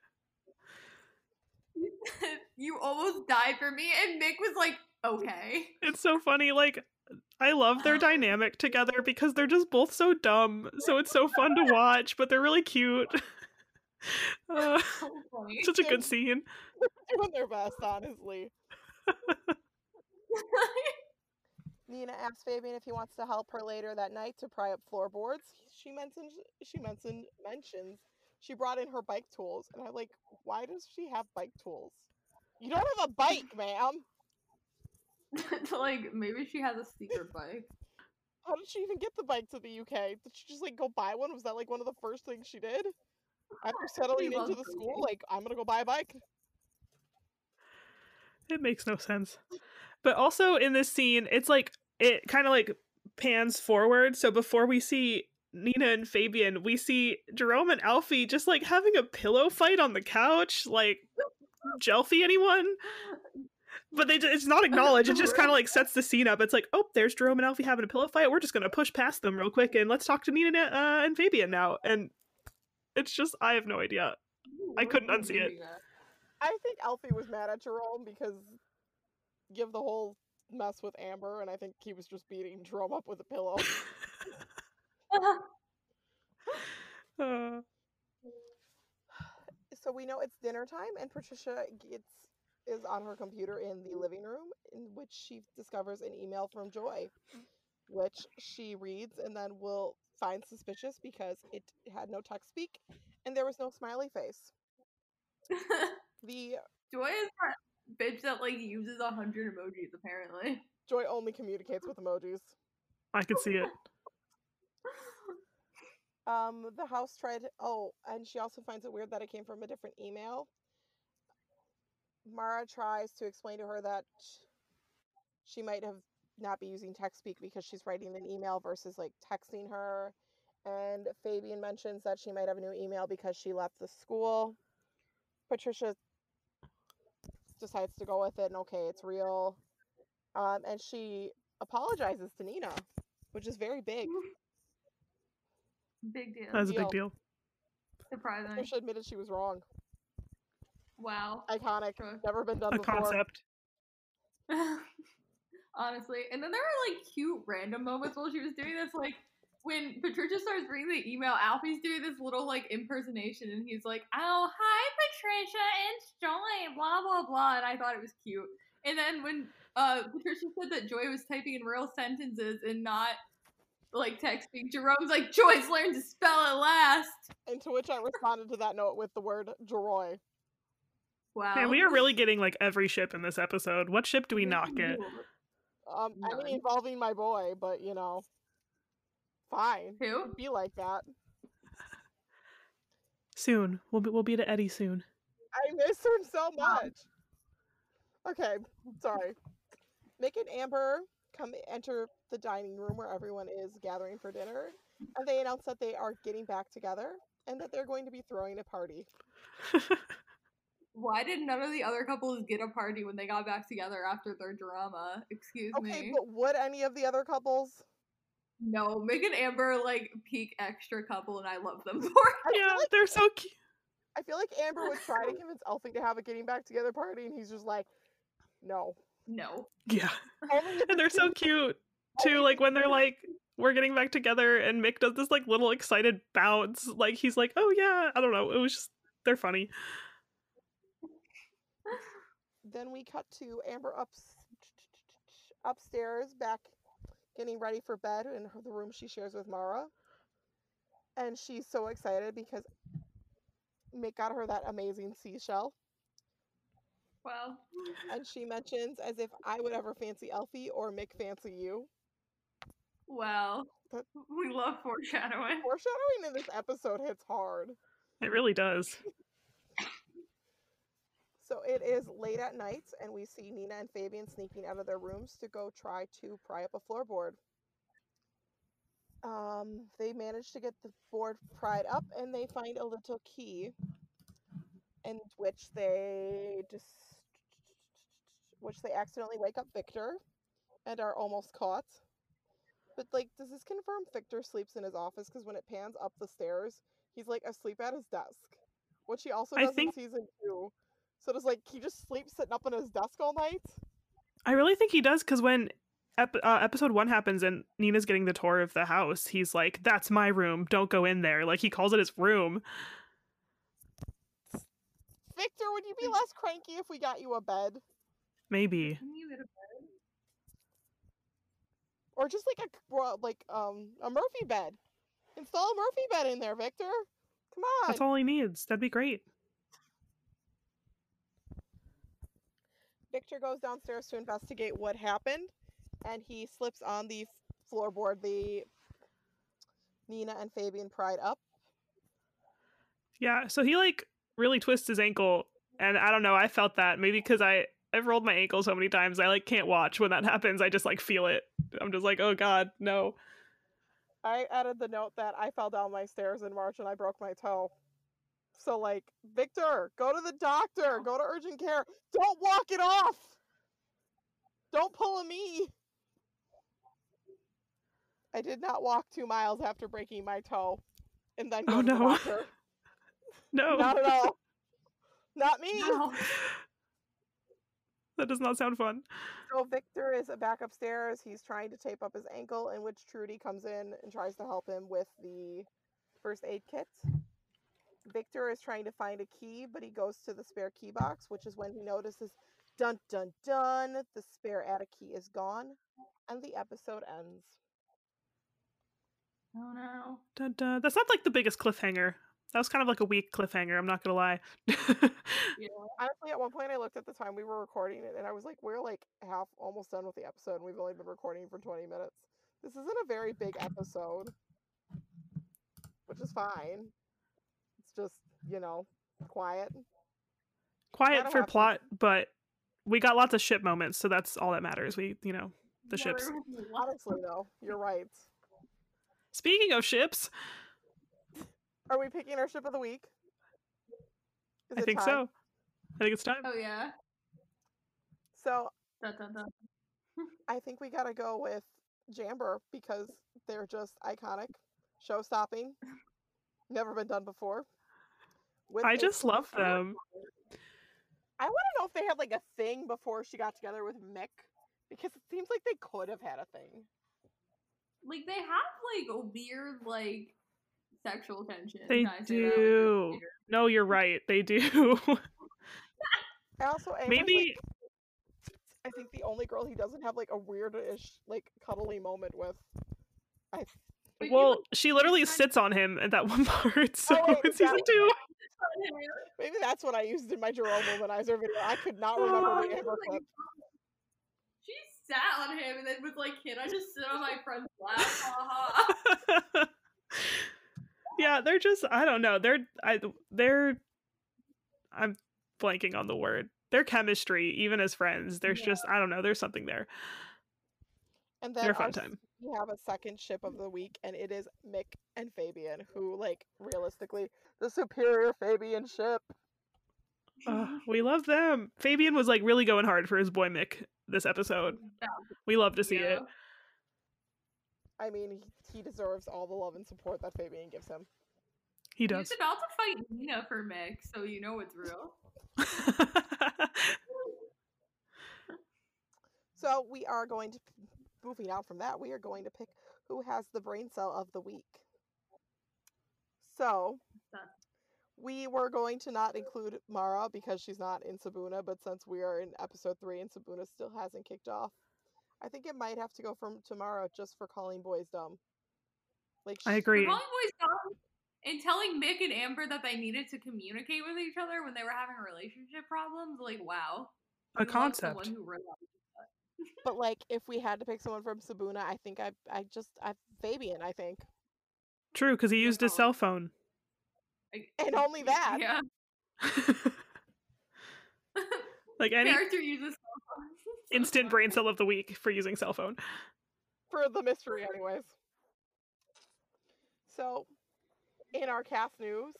you almost died for me, and Mick was like, "Okay." it's so funny. Like, I love their dynamic together because they're just both so dumb. So it's so fun to watch, but they're really cute. Uh, So such a good scene. They Doing their best, honestly. Nina asks Fabian if he wants to help her later that night to pry up floorboards. She mentions she mentioned mentions she brought in her bike tools, and I'm like, why does she have bike tools? You don't have a bike, ma'am. like maybe she has a secret bike. How did she even get the bike to the UK? Did she just like go buy one? Was that like one of the first things she did? After settling into the biking. school, like I'm gonna go buy a bike. It makes no sense. But also in this scene, it's like it kind of like pans forward. So before we see Nina and Fabian, we see Jerome and Alfie just like having a pillow fight on the couch. Like, Jelfie anyone? But they, it's not acknowledged. It just kind of like sets the scene up. It's like, oh, there's Jerome and Alfie having a pillow fight. We're just gonna push past them real quick and let's talk to Nina and, uh, and Fabian now. And it's just, I have no idea. I couldn't unsee it. I think Alfie was mad at Jerome because give the whole mess with Amber, and I think he was just beating Jerome up with a pillow. Uh, so we know it's dinner time, and Patricia gets is on her computer in the living room, in which she discovers an email from Joy, which she reads and then will find suspicious because it had no text speak and there was no smiley face. The Joy is that bitch that like uses a hundred emojis apparently. Joy only communicates with emojis. I can see it. Um, the house tried. Oh, and she also finds it weird that it came from a different email. Mara tries to explain to her that she might have not be using text speak because she's writing an email versus like texting her. And Fabian mentions that she might have a new email because she left the school. Patricia decides to go with it and okay, it's real. Um, and she apologizes to Nina, which is very big. Big deal. That's a big deal. Surprising. Patricia admitted she was wrong. Wow. Iconic. Sure. Never been done A before. concept. Honestly. And then there were like cute random moments while she was doing this, like when Patricia starts reading the email, Alfie's doing this little like impersonation and he's like, Oh, hi Patricia, it's Joy, blah blah blah. And I thought it was cute. And then when uh Patricia said that Joy was typing in real sentences and not like texting, Jerome's like, Joyce learned to spell at last. And to which I responded to that note with the word Jeroy. Wow. Man, we are really getting like every ship in this episode. What ship do we not get? Um, I mean involving my boy, but you know, fine. Who? It'd Be like that. Soon. We'll be, we'll be to Eddie soon. I miss him so much. Okay, sorry. Mick and Amber come enter the dining room where everyone is gathering for dinner, and they announce that they are getting back together and that they're going to be throwing a party. Why did none of the other couples get a party when they got back together after their drama? Excuse Okay, me. Okay, but would any of the other couples? No, Mick and Amber like peak extra couple, and I love them for it. Yeah, like- they're so cute. I feel like Amber would try to convince Alfie to have a getting back together party, and he's just like, no. No. Yeah. And they're so cute too. Like when they're like, we're getting back together, and Mick does this like little excited bounce. Like he's like, oh yeah, I don't know. It was just they're funny. Then we cut to Amber ups upstairs, back getting ready for bed in the room she shares with Mara. And she's so excited because Mick got her that amazing seashell. Well, And she mentions as if I would ever fancy Alfie or Mick fancy you. well, But- we love foreshadowing. Foreshadowing in this episode hits hard. It really does. So it is late at night, and we see Nina and Fabian sneaking out of their rooms to go try to pry up a floorboard. Um, they manage to get the board pried up, and they find a little key, in which they just which they accidentally wake up Victor and are almost caught. But like, does this confirm Victor sleeps in his office? Because when it pans up the stairs, he's like asleep at his desk, which he also does think- in season two. So does like he just sleeps sitting up on his desk all night? I really think he does because when ep- uh, episode one happens and Nina's getting the tour of the house, he's like, "That's my room. Don't go in there." Like he calls it his room. Victor, would you be less cranky if we got you a bed? Maybe. Can you get a bed? Or just like a like um a Murphy bed. Install a Murphy bed in there, Victor. Come on. That's all he needs. That'd be great. Victor goes downstairs to investigate what happened, and he slips on the floorboard the Nina and Fabian pried up. Yeah. So he like really twists his ankle, and I don't know. I felt that maybe because I I've rolled my ankle so many times. I like can't watch when that happens. I just like feel it. I'm just like, oh god, no. I added the note that I fell down my stairs in March and I broke my toe. So like, Victor, go to the doctor, go to urgent care. Don't walk it off. Don't pull a me. I did not walk two miles after breaking my toe and then go Oh, to the no. doctor. No. Not at all. Not me. No. That does not sound fun. So Victor is back upstairs. He's trying to tape up his ankle, in which Trudy comes in and tries to help him with the first aid kit. Victor is trying to find a key, but he goes to the spare key box, which is when he notices dun dun dun, the spare attic key is gone, and the episode ends. Oh no. Dun, dun. That's not like the biggest cliffhanger. That was kind of like a weak cliffhanger. I'm not gonna lie. Yeah. Honestly, at one point I looked at the time we were recording it, and I was like, we're like half almost done with the episode, and we've only been recording for 20 minutes. This isn't a very big episode, which is fine. It's just, you know, quiet. Quiet for plot, but we got lots of ship moments, so that's all that matters. We, you know, the ships. Honestly, though, you're right. Speaking of ships, Are we picking our ship of the week? Is I it think time? so. I think it's time. Oh yeah. So Dun, dun, dun. I think we gotta go with Jamber because they're just iconic, show stopping, never been done before. With I a just love full- them. I want to know if they had like a thing before she got together with Mick because it seems like they could have had a thing. Like they have like a weird like sexual tension. They I say that? Like, do. they're No, you're right. They do. I also Amber's, Maybe like, I think the only girl he doesn't have like a weirdish like cuddly moment with. I But well, would she literally kind of- sits on him at that one part. So wait, in season two, maybe that's what I used in my Jerome womanizer video. I could not remember Oh, the she Amber was like- clip. She sat on him and then was like, "Can I just sit on my friend's lap?" Ha ha. yeah, they're just I don't know. They're I they're I'm blanking on the word. Their chemistry, even as friends, there's Yeah. just I don't know. There's something there. And then They're our fun time. we have a second ship of the week, and it is Mick and Fabian, who like realistically the superior Fabian ship. Ugh, we love them. Fabian was like really going hard for his boy Mick this episode. Yeah. We love to see it. I mean, he, he deserves all the love and support that Fabian gives him. He does. He's about to fight Nina for Mick, so you know it's real. So we are going to moving on from that. We are going to pick who has the brain cell of the week. So we were going to not include Mara because she's not in Sibuna, but since we are in episode three and Sibuna still hasn't kicked off, I think it might have to go from Tamara just for calling boys dumb. Like I agree. Calling boys dumb and telling Mick and Amber that they needed to communicate with each other when they were having relationship problems. Like, wow. A You concept. someone who realized- But like, if we had to pick someone from Sibuna, I think I I just I Fabian. I think, True, because he used his cell phone. and only that. Yeah. like any Character uses cell phones. Instant brain cell of the week for using cell phone. for the mystery, anyways. So, in our cast news,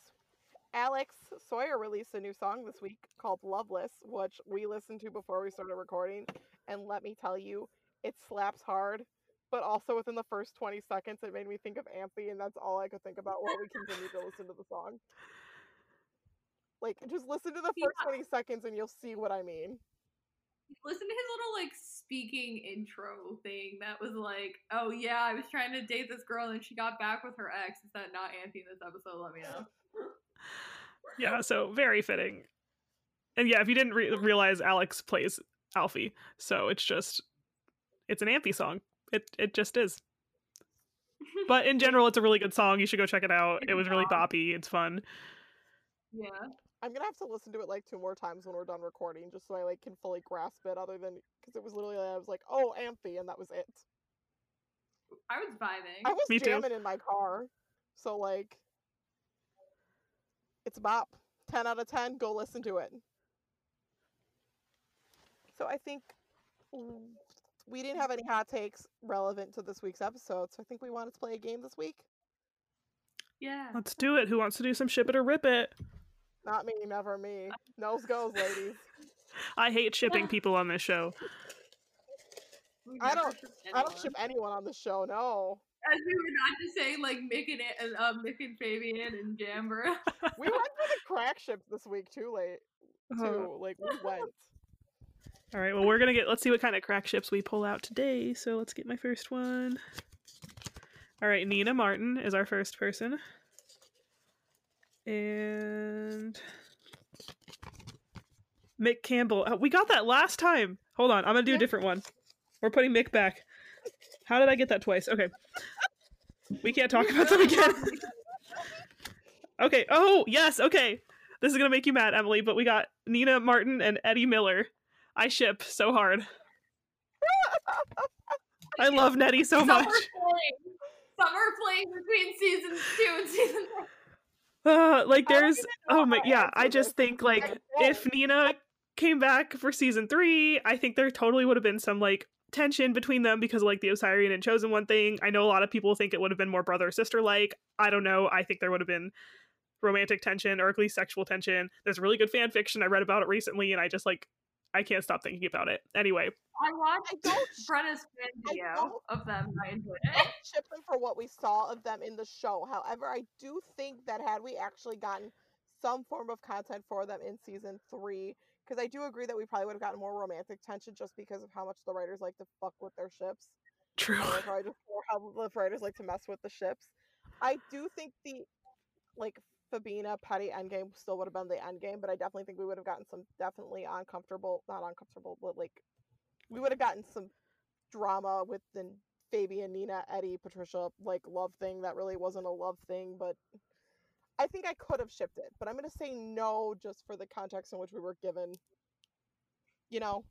Alex Sawyer released a new song this week called Loveless, which we listened to before we started recording. And let me tell you, it slaps hard. But also within the first 20 seconds, it made me think of Anthe, and that's all I could think about while we continued to listen to the song. Like, just listen to the Yeah. first 20 seconds and you'll see what I mean. Listen to his little like speaking intro thing that was like, oh yeah, I was trying to date this girl and she got back with her ex. Is that not Anthe in this episode? Let me know. Yeah, so very fitting. And yeah, if you didn't re- realize, Alex plays Alfie, so it's just it's an Anthe song. It it just is. But in general, it's a really good song. You should go check it out. It was really bop. boppy. It's fun. yeah. I'm gonna have to listen to it like two more times when we're done recording, just so I like can fully grasp it. Other than because it was literally I was like, "Oh, Anthe," and that was it. I was vibing. I was Me too. jamming in my car, so like, it's a bop. Ten out of ten. Go listen to it. So I think we didn't have any hot takes relevant to this week's episode, so I think we wanted to play a game this week. yeah. Let's do it. Who wants to do some ship it or rip it? Not me, never me. Nose goes, ladies. I hate shipping people on this show. I don't- I don't ship anyone on the show. No, As we were not to say like Mick and uh, Mick and Fabian and Jamber. we went for the crack ships this week too late. Too like we went. All right, well, we're gonna get. Let's see what kind of crack ships we pull out today. So let's get my first one. All right, Nina Martin is our first person, and Mick Campbell. uh, We got that last time. Hold on, I'm gonna do a different one. We're putting Mick back. How did I get that twice? Okay, we can't talk about them again. okay. Oh yes. Okay. This is gonna make you mad, Emily. But we got Nina Martin and Eddie Miller. I ship so hard. I love Nettie so much. Summer playing between seasons two and season three. Uh, like there's oh my yeah. I just think like if. Nina came back for season three, I think there totally would have been some like tension between them because like the Osirian and Chosen One thing. I know a lot of people think it would have been more brother sister like. I don't know. I think there would have been romantic tension or at least sexual tension. There's really good fan fiction. I read about it recently and I just like I can't stop thinking about it. Anyway, I watched I don't sh- Brenna's fan I video uh, of them. I enjoyed it. don't ship them for what we saw of them in the show. However, I do think that had we actually gotten some form of content for them in season three, because I do agree that we probably would have gotten more romantic tension just because of how much the writers like to fuck with their ships. true. And, like, how I just or how the writers like to mess with the ships. I do think the like Fabina Peddie endgame still would have been the endgame, but I definitely think we would have gotten some definitely uncomfortable, not uncomfortable, but like we would have gotten some drama with the Fabian, Nina, Eddie, Patricia like love thing that really wasn't a love thing, but I think I could have shipped it, but I'm gonna say no just for the context in which we were given. You know,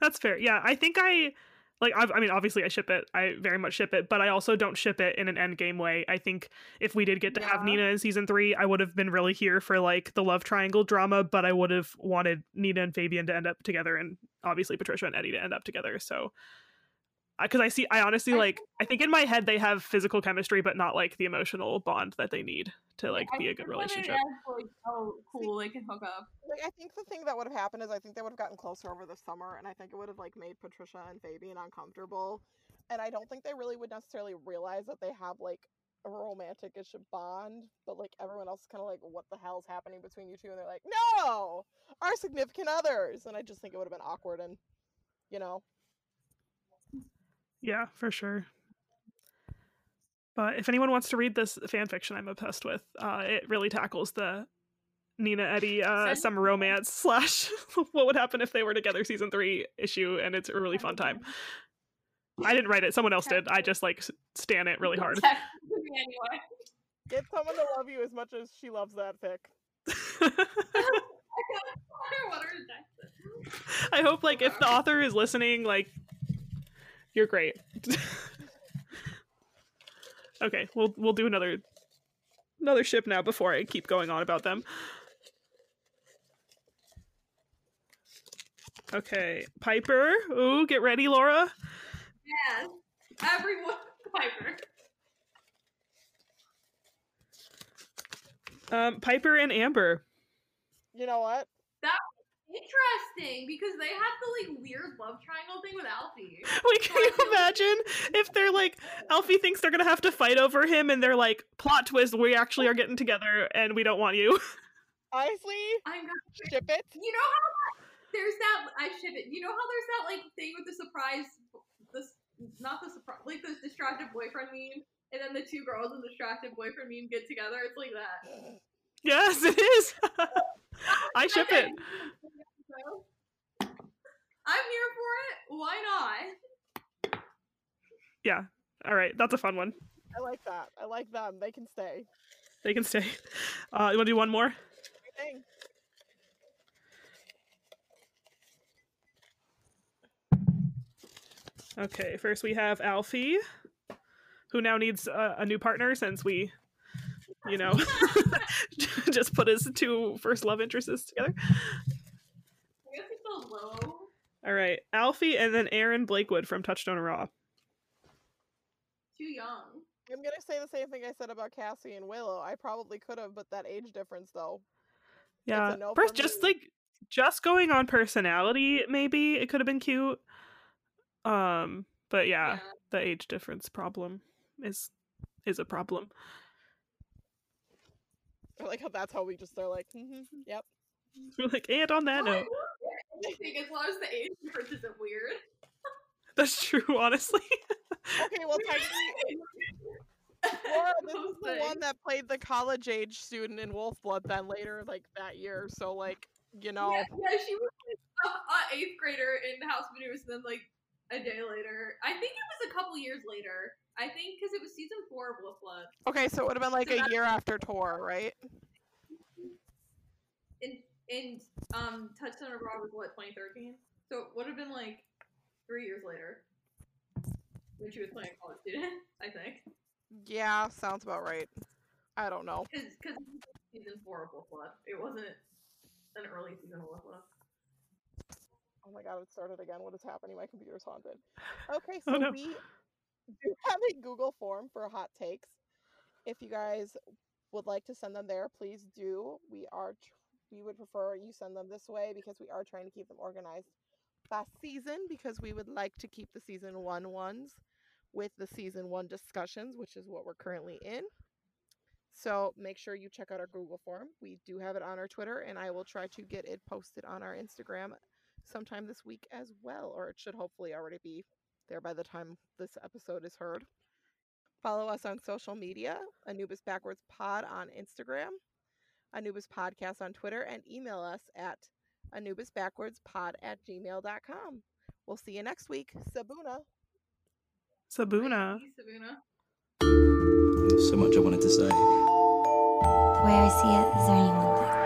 That's fair. Yeah, I think I like. I've, I mean, obviously, I ship it. I very much ship it, but I also don't ship it in an end game way. I think if we did get to have Nina in season three, I would have been really here for like the love triangle drama, but I would have wanted Nina and Fabian to end up together, and obviously Patricia and Eddie to end up together. So, because I see, I honestly I like. I think in my head they have physical chemistry, but not like the emotional bond that they need to like I be a good that's when it relationship. ends, like, oh, cool, they can hook up. like I think the thing that would have happened is I think they would have gotten closer over the summer, and I think it would have like made Patricia and Fabian uncomfortable, and I don't think they really would necessarily realize that they have like a romantic-ish bond, but like everyone else is kind of like, what the hell's happening between you two? And they're like, no, our significant others, and I just think it would have been awkward, and you know, Yeah, for sure. But if anyone wants to read this fan fiction I'm obsessed with, uh, it really tackles the Nina Eddie uh, summer romance slash what would happen if they were together season three issue, and it's a really fun time. I didn't write it; someone else did. I just like s- stan it really hard. Text me anyway. get someone to love you as much as she loves that fic. I want her to text it. I hope like if the author is listening, like you're great. okay, we'll we'll do another another ship now before I keep going on about them. Okay, Piper. Ooh, get ready, Laura. Yes. Everyone, Piper. Um, Piper and Amber. You know what? Interesting because they have the like weird love triangle thing with Alfie. Wait, can you imagine if they're like Alfie thinks they're gonna have to fight over him, and they're like, plot twist, we actually are getting together, and we don't want you. Honestly, I'm gonna ship it. You know how that- there's that I ship it. You know how there's that like thing with the surprise, this not the surprise, like this distracted boyfriend meme, and then the two girls in the distracted boyfriend meme get together. It's like that. yes, it is. I ship it. I'm here for it. Why not? Yeah. All right, that's a fun one. I like that. I like them. They can stay. They can stay. Uh, you want to do one more? Thing. Okay, first we have Alfie, who now needs uh, a new partner since we, you know, just put his two first love interests together. I guess it's so low. All right, Alfie and then Aaron Blakewood from Touchstone Ra. Too young. I'm gonna say the same thing I said about Cassie and Willow. I probably could have, but that age difference though. Yeah, no first just me. like just going on personality, maybe it could have been cute. Um, but yeah, Yeah. the age difference problem is is a problem. I like how that's how we just are like, mm-hmm, yep. We're like, and on that note, I think as long as the age difference isn't weird. that's true. Honestly, Okay, well technically Laura, this is the one that played the college age student in Wolfblood then later like that year. So like, you know, Yeah, yeah, she was like, a, a eighth grader in House of Anubis, and then like a day later. I think it was a couple years later. I think because it was season four of Wolf okay, so it would have been like So a year after tour, right? In in um Touchstone of Ra was what 2013, so it would have been like three years later when she was playing college student. I think Yeah, sounds about right. I don't know. because because season four of Wolf. It wasn't an early season of Wolf. Oh my god, it started again. What is happening? My computer's haunted. Okay, Oh so no. we do have a Google form for hot takes. If you guys would like to send them there, please do. We are tr- we would prefer you send them this way because we are trying to keep them organized by season because we would like to keep the season one ones with the season one discussions, which is what we're currently in. So make sure you check out our Google form. We do have it on our Twitter, and I will try to get it posted on our Instagram sometime this week as well, or it should hopefully already be there by the time this episode is heard. Follow us on social media, Anubis Backwards Pod on Instagram, Anubis Podcast on Twitter, and email us at anubisbackwardspod at gmail.com. We'll see you next week. Sibuna. Sibuna. Sibuna. So much I wanted to say. The way I see it, is there anyone that